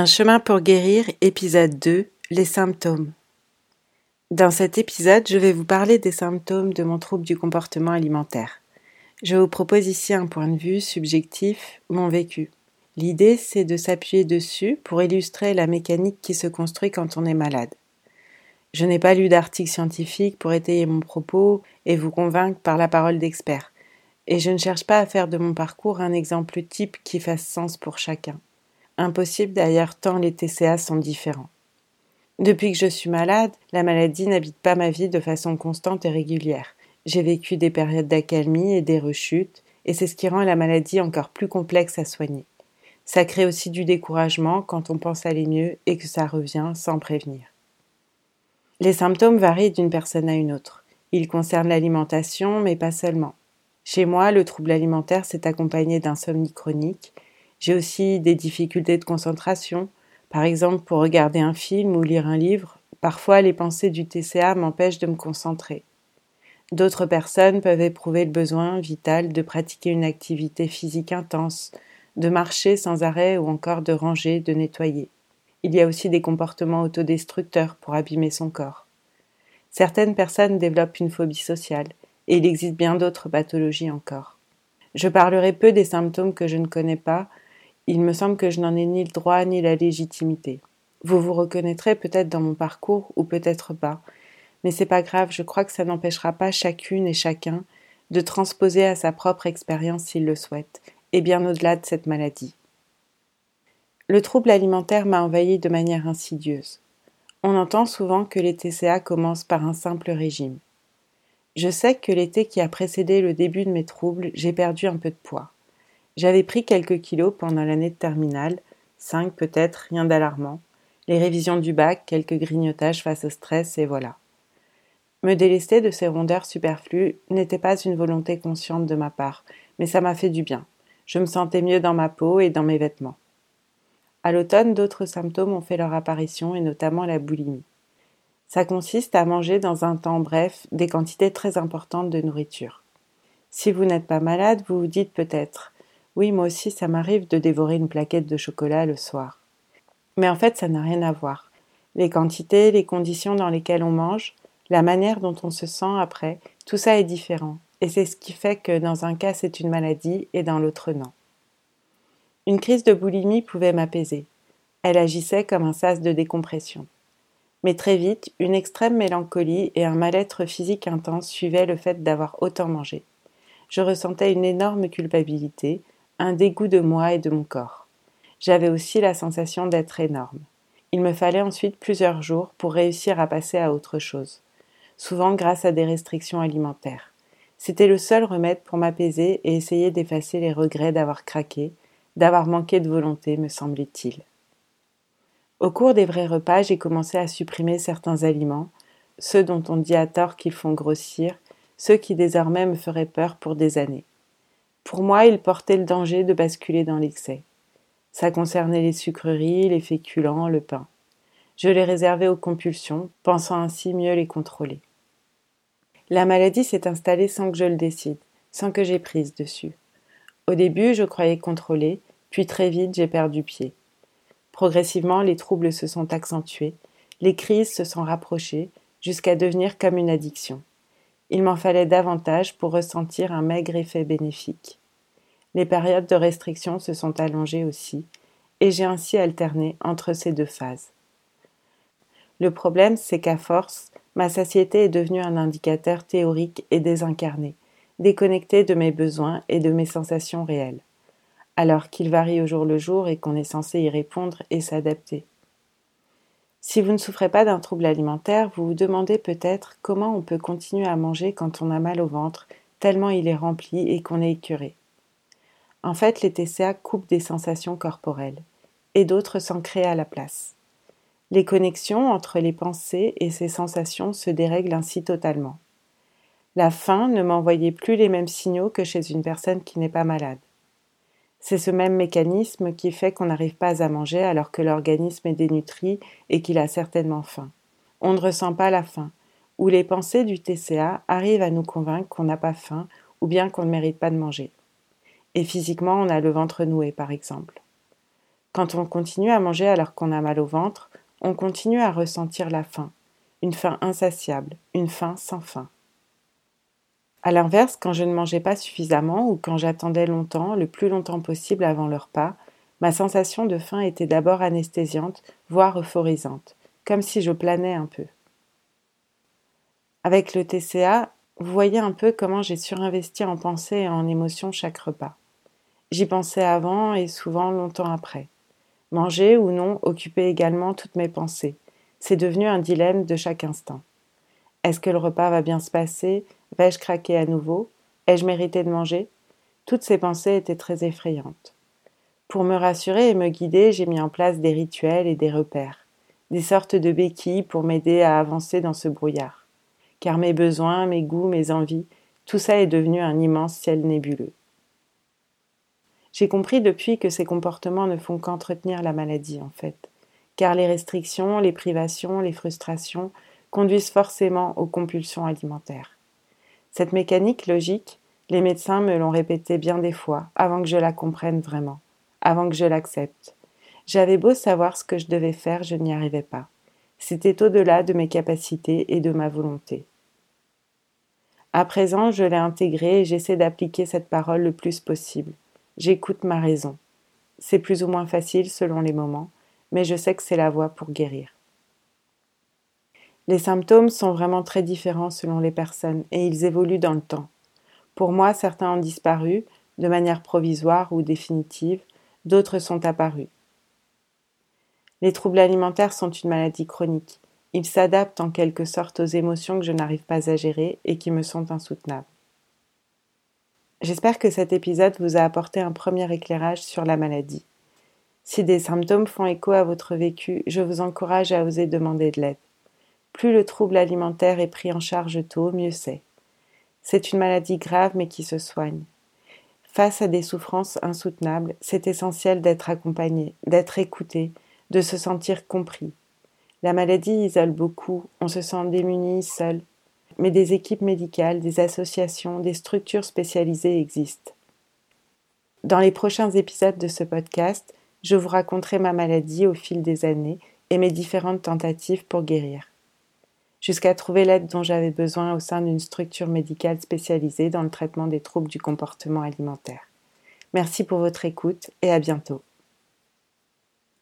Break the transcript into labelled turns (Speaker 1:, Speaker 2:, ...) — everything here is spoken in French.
Speaker 1: Un chemin pour guérir, épisode 2, les symptômes. Dans cet épisode, je vais vous parler des symptômes de mon trouble du comportement alimentaire. Je vous propose ici un point de vue subjectif, mon vécu. L'idée, c'est de s'appuyer dessus pour illustrer la mécanique qui se construit quand on est malade. Je n'ai pas lu d'article scientifique pour étayer mon propos et vous convaincre par la parole d'experts, et je ne cherche pas à faire de mon parcours un exemple type qui fasse sens pour chacun. Impossible d'ailleurs tant les TCA sont différents. Depuis que je suis malade, la maladie n'habite pas ma vie de façon constante et régulière. J'ai vécu des périodes d'accalmie et des rechutes, et c'est ce qui rend la maladie encore plus complexe à soigner. Ça crée aussi du découragement quand on pense aller mieux et que ça revient sans prévenir. Les symptômes varient d'une personne à une autre. Ils concernent l'alimentation, mais pas seulement. Chez moi, le trouble alimentaire s'est accompagné d'insomnie chronique, j'ai aussi des difficultés de concentration. Par exemple, pour regarder un film ou lire un livre, parfois les pensées du TCA m'empêchent de me concentrer. D'autres personnes peuvent éprouver le besoin vital de pratiquer une activité physique intense, de marcher sans arrêt ou encore de ranger, de nettoyer. Il y a aussi des comportements autodestructeurs pour abîmer son corps. Certaines personnes développent une phobie sociale, et il existe bien d'autres pathologies encore. Je parlerai peu des symptômes que je ne connais pas, il me semble que je n'en ai ni le droit ni la légitimité. Vous vous reconnaîtrez peut-être dans mon parcours ou peut-être pas, mais c'est pas grave, je crois que ça n'empêchera pas chacune et chacun de transposer à sa propre expérience s'il le souhaite, et bien au-delà de cette maladie. Le trouble alimentaire m'a envahi de manière insidieuse. On entend souvent que les TCA commencent par un simple régime. Je sais que l'été qui a précédé le début de mes troubles, j'ai perdu un peu de poids. J'avais pris quelques kilos pendant l'année de terminale, cinq peut-être, rien d'alarmant. Les révisions du bac, quelques grignotages face au stress, et voilà. Me délester de ces rondeurs superflues n'était pas une volonté consciente de ma part, mais ça m'a fait du bien. Je me sentais mieux dans ma peau et dans mes vêtements. À l'automne, d'autres symptômes ont fait leur apparition, et notamment la boulimie. Ça consiste à manger dans un temps bref des quantités très importantes de nourriture. Si vous n'êtes pas malade, vous vous dites peut-être oui, moi aussi, ça m'arrive de dévorer une plaquette de chocolat le soir. Mais en fait, ça n'a rien à voir. Les quantités, les conditions dans lesquelles on mange, la manière dont on se sent après, tout ça est différent. Et c'est ce qui fait que dans un cas c'est une maladie et dans l'autre non. Une crise de boulimie pouvait m'apaiser. Elle agissait comme un sas de décompression. Mais très vite, une extrême mélancolie et un mal-être physique intense suivaient le fait d'avoir autant mangé. Je ressentais une énorme culpabilité, un dégoût de moi et de mon corps. J'avais aussi la sensation d'être énorme. Il me fallait ensuite plusieurs jours pour réussir à passer à autre chose, souvent grâce à des restrictions alimentaires. C'était le seul remède pour m'apaiser et essayer d'effacer les regrets d'avoir craqué, d'avoir manqué de volonté, me semblait-il. Au cours des vrais repas, j'ai commencé à supprimer certains aliments, ceux dont on dit à tort qu'ils font grossir, ceux qui désormais me feraient peur pour des années. Pour moi, il portait le danger de basculer dans l'excès. Ça concernait les sucreries, les féculents, le pain. Je les réservais aux compulsions, pensant ainsi mieux les contrôler. La maladie s'est installée sans que je le décide, sans que j'aie prise dessus. Au début, je croyais contrôler, puis très vite, j'ai perdu pied. Progressivement, les troubles se sont accentués, les crises se sont rapprochées, jusqu'à devenir comme une addiction. Il m'en fallait davantage pour ressentir un maigre effet bénéfique. Les périodes de restriction se sont allongées aussi, et j'ai ainsi alterné entre ces deux phases. Le problème, c'est qu'à force, ma satiété est devenue un indicateur théorique et désincarné, déconnecté de mes besoins et de mes sensations réelles, alors qu'il varie au jour le jour et qu'on est censé y répondre et s'adapter. Si vous ne souffrez pas d'un trouble alimentaire, vous vous demandez peut-être comment on peut continuer à manger quand on a mal au ventre, tellement il est rempli et qu'on est écœuré. En fait, les TCA coupent des sensations corporelles, et d'autres s'en créent à la place. Les connexions entre les pensées et ces sensations se dérèglent ainsi totalement. La faim ne m'envoyait plus les mêmes signaux que chez une personne qui n'est pas malade. C'est ce même mécanisme qui fait qu'on n'arrive pas à manger alors que l'organisme est dénutri et qu'il a certainement faim. On ne ressent pas la faim, ou les pensées du TCA arrivent à nous convaincre qu'on n'a pas faim ou bien qu'on ne mérite pas de manger. Et physiquement, on a le ventre noué, par exemple. Quand on continue à manger alors qu'on a mal au ventre, on continue à ressentir la faim, une faim insatiable, une faim sans fin. À l'inverse, quand je ne mangeais pas suffisamment ou quand j'attendais longtemps, le plus longtemps possible avant le repas, ma sensation de faim était d'abord anesthésiante, voire euphorisante, comme si je planais un peu. Avec le TCA, vous voyez un peu comment j'ai surinvesti en pensée et en émotions chaque repas. J'y pensais avant et souvent longtemps après. Manger ou non occupait également toutes mes pensées. C'est devenu un dilemme de chaque instant. Est-ce que le repas va bien se passer? Vais-je craquer à nouveau? Ai-je mérité de manger? Toutes ces pensées étaient très effrayantes. Pour me rassurer et me guider, j'ai mis en place des rituels et des repères, des sortes de béquilles pour m'aider à avancer dans ce brouillard car mes besoins, mes goûts, mes envies, tout ça est devenu un immense ciel nébuleux. J'ai compris depuis que ces comportements ne font qu'entretenir la maladie, en fait, car les restrictions, les privations, les frustrations conduisent forcément aux compulsions alimentaires. Cette mécanique logique, les médecins me l'ont répétée bien des fois, avant que je la comprenne vraiment, avant que je l'accepte. J'avais beau savoir ce que je devais faire, je n'y arrivais pas. C'était au-delà de mes capacités et de ma volonté. À présent, je l'ai intégrée et j'essaie d'appliquer cette parole le plus possible. J'écoute ma raison. C'est plus ou moins facile selon les moments, mais je sais que c'est la voie pour guérir. Les symptômes sont vraiment très différents selon les personnes et ils évoluent dans le temps. Pour moi, certains ont disparu, de manière provisoire ou définitive, d'autres sont apparus. Les troubles alimentaires sont une maladie chronique. Ils s'adaptent en quelque sorte aux émotions que je n'arrive pas à gérer et qui me sont insoutenables. J'espère que cet épisode vous a apporté un premier éclairage sur la maladie. Si des symptômes font écho à votre vécu, je vous encourage à oser demander de l'aide. Plus le trouble alimentaire est pris en charge tôt, mieux c'est. C'est une maladie grave mais qui se soigne. Face à des souffrances insoutenables, c'est essentiel d'être accompagné, d'être écouté, de se sentir compris. La maladie isole beaucoup, on se sent démuni, seul. Mais des équipes médicales, des associations, des structures spécialisées existent. Dans les prochains épisodes de ce podcast, je vous raconterai ma maladie au fil des années et mes différentes tentatives pour guérir. Jusqu'à trouver l'aide dont j'avais besoin au sein d'une structure médicale spécialisée dans le traitement des troubles du comportement alimentaire. Merci pour votre écoute et à bientôt.